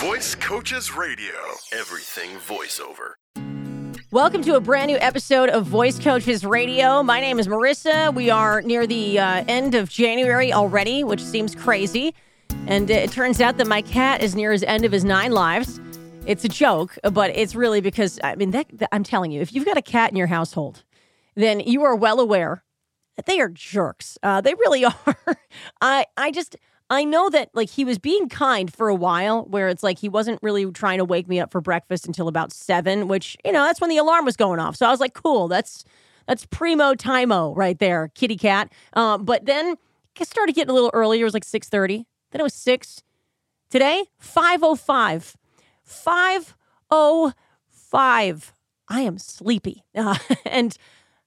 Voice Coaches Radio. Everything voiceover. Welcome to a brand new episode of Voice Coaches Radio. My name is Marissa. We are near the uh, end of January already, which seems crazy. And it turns out that my cat is near his end of his nine lives. It's a joke, but it's really because, I mean, that, I'm telling you, if you've got a cat in your household, then you are well aware that they are jerks. Uh, they really are. I, I just, I know that like he was being kind for a while, where it's like he wasn't really trying to wake me up for breakfast until about seven, which you know that's when the alarm was going off. So I was like, cool, that's that's primo timo right there, kitty cat. Um, but then it started getting a little earlier. It was like six thirty. Then it was six. Today, five oh five. Five oh five. I am sleepy, uh, and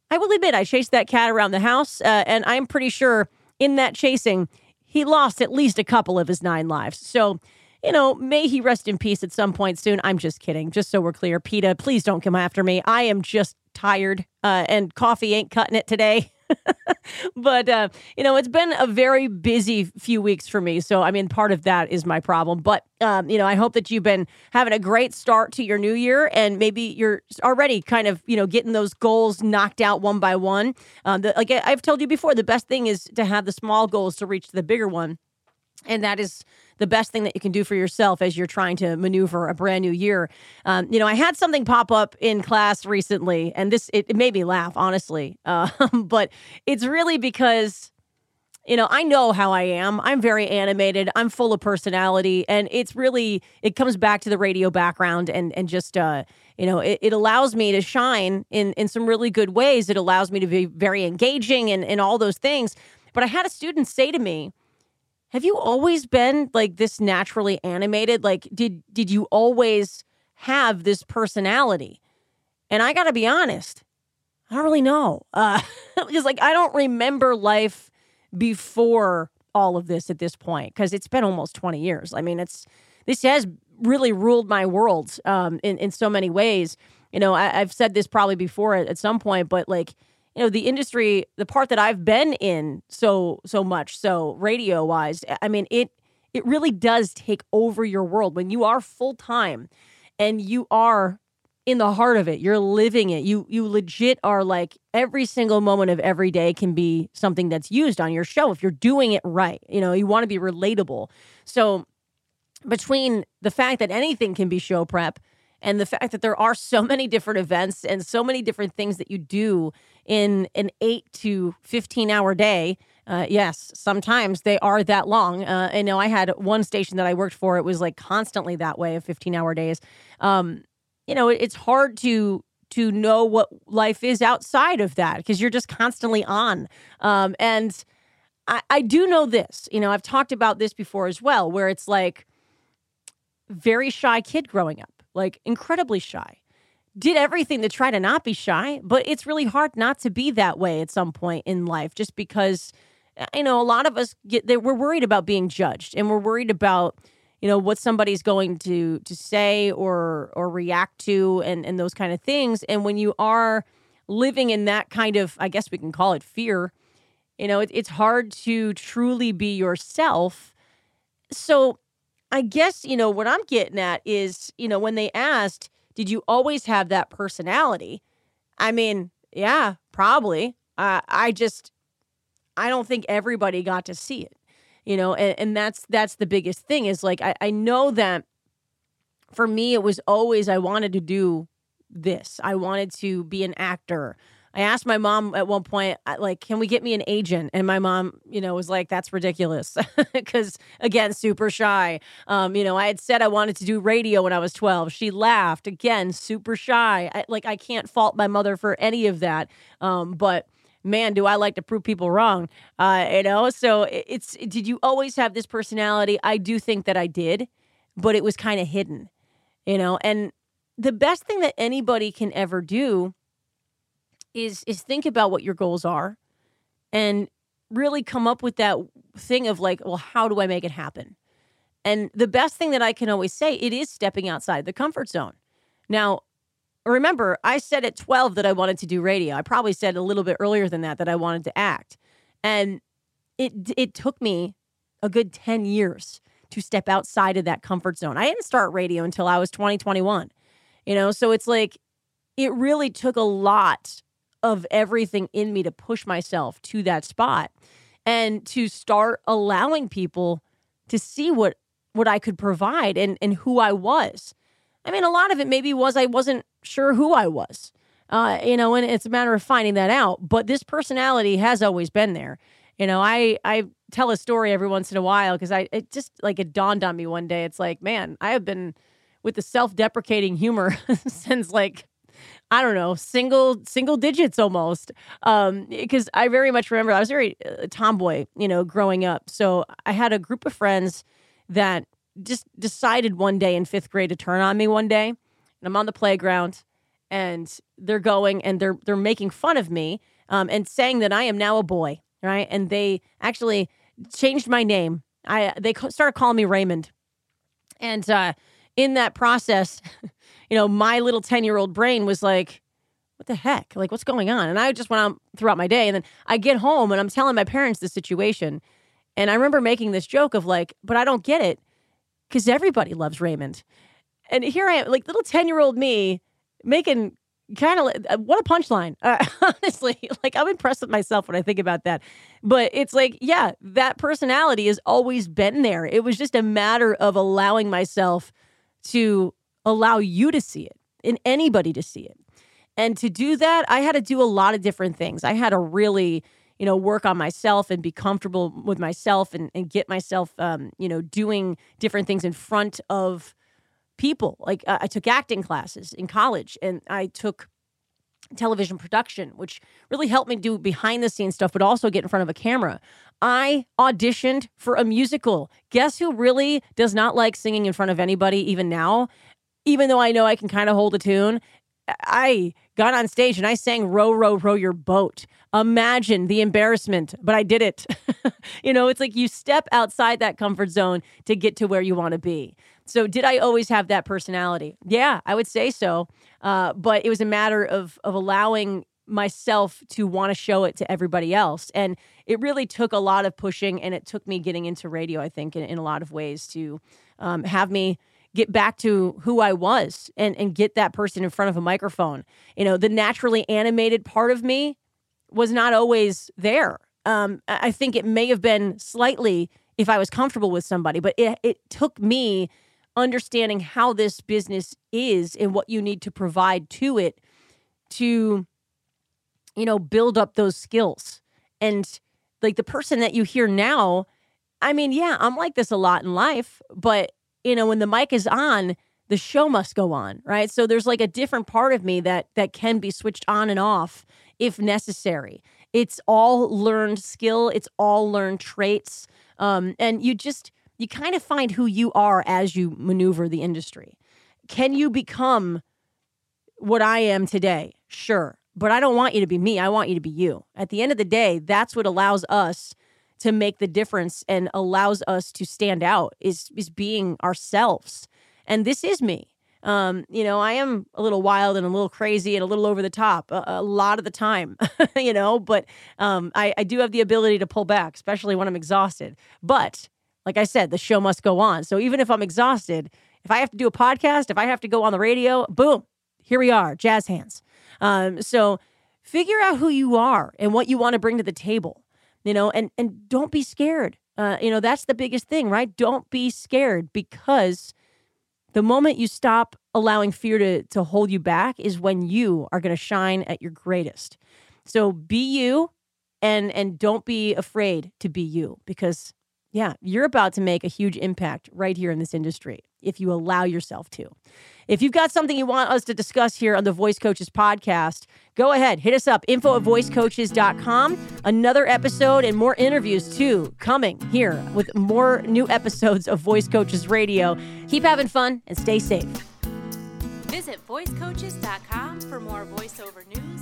I will admit I chased that cat around the house, uh, and I'm pretty sure in that chasing he lost at least a couple of his nine lives. So, you know, may he rest in peace at some point soon. I'm just kidding. Just so we're clear, PETA, please don't come after me. I am just tired, uh, and coffee ain't cutting it today. but uh, you know, it's been a very busy few weeks for me. So, I mean, part of that is my problem. But um, you know, I hope that you've been having a great start to your new year, and maybe you're already kind of you know getting those goals knocked out one by one. Um, the, like I've told you before, the best thing is to have the small goals to reach the bigger one. And that is the best thing that you can do for yourself as you're trying to maneuver a brand new year. Um, you know, I had something pop up in class recently, and this it, it made me laugh, honestly. Um, but it's really because you know i know how i am i'm very animated i'm full of personality and it's really it comes back to the radio background and and just uh you know it, it allows me to shine in in some really good ways it allows me to be very engaging and and all those things but i had a student say to me have you always been like this naturally animated? Like did did you always have this personality? And i gotta be honest i don't really know. Uh because like i don't remember life before all of this at this point because it's been almost 20 years. I mean it's this has really ruled my world um in, in so many ways. You know I, i've said this probably before at, at some point but like you know the industry the part that i've been in so so much so radio wise i mean it it really does take over your world. When you are full time and you are in the heart of it you're living it you you legit are like every single moment of every day can be something that's used on your show if you're doing it right you know you want to be relatable. So between the fact that anything can be show prep and the fact that there are so many different events and so many different things that you do in an 8 to 15 hour day uh, yes sometimes they are that long uh, i know i had one station that i worked for it was like constantly that way of 15 hour days um, you know, it- it's hard to to know what life is outside of that because you're just constantly on. Um, and I, I do know this. You know, I've talked about this before as well, where it's like very shy kid growing up, like incredibly shy. Did everything to try to not be shy, but it's really hard not to be that way at some point in life, just because uh, you know a lot of us get that we're worried about being judged and we're worried about you know what somebody's going to to say or or react to and and those kind of things and when you are living in that kind of i guess we can call it fear you know it, it's hard to truly be yourself so i guess you know what i'm getting at is you know when they asked did you always have that personality? I mean yeah probably. Uh, i just i don't think everybody got to see it you know and, and that's that's the biggest thing is like I, I know that for me it was always i wanted to do this. I wanted to be an actor i asked my mom at one point like can we get me an agent? And my mom you know was like that's ridiculous. Because again super shy. Um, you know i had said i wanted to do radio when i was 12 she laughed. Again super shy. I, like i can't fault my mother for any of that. Um, but man, do I like to prove people wrong. Uh, you know, so it- it's did you always have this personality? I do think that I did, but it was kind of hidden, you know. And the best thing that anybody can ever do is is think about what your goals are and really come up with that thing of like, well, how do I make it happen? And the best thing that I can always say, it is stepping outside the comfort zone. Now, remember, I said at 12 that I wanted to do radio. I probably said a little bit earlier than that that I wanted to act. And it it took me a good 10 years to step outside of that comfort zone. I didn't start radio until I was 2021. 20, you know, so it's like it really took a lot of everything in me to push myself to that spot and to start allowing people to see what what I could provide and and who I was. I mean, a lot of it maybe was I wasn't sure who I was. Uh, you know, and it's a matter of finding that out. But this personality has always been there. You know, I I tell a story every once in a while because I it just like it dawned on me one day. It's like, man, I have been with the self-deprecating humor since like I don't know, single single digits almost. Um, because I very much remember I was very uh, tomboy, you know, growing up. So I had a group of friends that just decided one day in fifth grade to turn on me one day, and I'm on the playground, and they're going and they're they're making fun of me, um, and saying that I am now a boy, right? And they actually changed my name. I they started calling me Raymond, and uh, in that process. you know, my little 10 year old brain was like, what the heck? Like, what's going on? And I just went on throughout my day. And then I get home and I'm telling my parents the situation. And I remember making this joke of like, but I don't get it because everybody loves Raymond. And here I am, like little 10 year old me making kind of uh, what a punchline. Uh, honestly, like I'm impressed with myself when I think about that. But it's like, yeah, that personality has always been there. It was just a matter of allowing myself to allow you to see it and anybody to see it. And to do that, I had to do a lot of different things. I had to really, you know, work on myself and be comfortable with myself and, and get myself, um, you know, doing different things in front of people. Like uh, I took acting classes in college and I took television production, which really helped me do behind the scenes stuff, but also get in front of a camera. I auditioned for a musical. Guess who really does not like singing in front of anybody, even now? Even though I know I can kind of hold a tune, I got on stage and I sang Row, Row, Row Your Boat. Imagine the embarrassment, but I did it. you know, it's like you step outside that comfort zone to get to where you want to be. So, did I always have that personality? Yeah, I would say so. Uh, but it was a matter of, of allowing myself to want to show it to everybody else. And it really took a lot of pushing and it took me getting into radio, I think, in, in a lot of ways to um, have me get back to who I was and and get that person in front of a microphone. You know, the naturally animated part of me was not always there. Um, I think it may have been slightly if I was comfortable with somebody, but it it took me understanding how this business is and what you need to provide to it to you know build up those skills and like the person that you hear now i mean yeah i'm like this a lot in life but you know, when the mic is on, the show must go on, right? So there's like a different part of me that that can be switched on and off if necessary. It's all learned skill, it's all learned traits. Um, and you just you kind of find who you are as you maneuver the industry. Can you become what I am today? Sure. But I don't want you to be me. I want you to be you. At the end of the day, that's what allows us to make the difference and allows us to stand out is is being ourselves. And this is me. Um, you know, I am a little wild and a little crazy and a little over the top a, a lot of the time, you know, but um, I, I do have the ability to pull back, especially when I'm exhausted. But like I said, the show must go on. So even if I'm exhausted, if I have to do a podcast, if I have to go on the radio, boom, here we are, jazz hands. Um, so figure out who you are and what you want to bring to the table you know, and and don't be scared. Uh, you know, that's the biggest thing, right? Don't be scared because the moment you stop allowing fear to to hold you back is when you are going to shine at your greatest. So be you and and don't be afraid to be you because yeah, you're about to make a huge impact right here in this industry if you allow yourself to. If you've got something you want us to discuss here on the Voice Coaches podcast, go ahead, hit us up, info at voicecoaches.com. Another episode and more interviews too coming here with more new episodes of Voice Coaches Radio. Keep having fun and stay safe. Visit voicecoaches.com for more voiceover news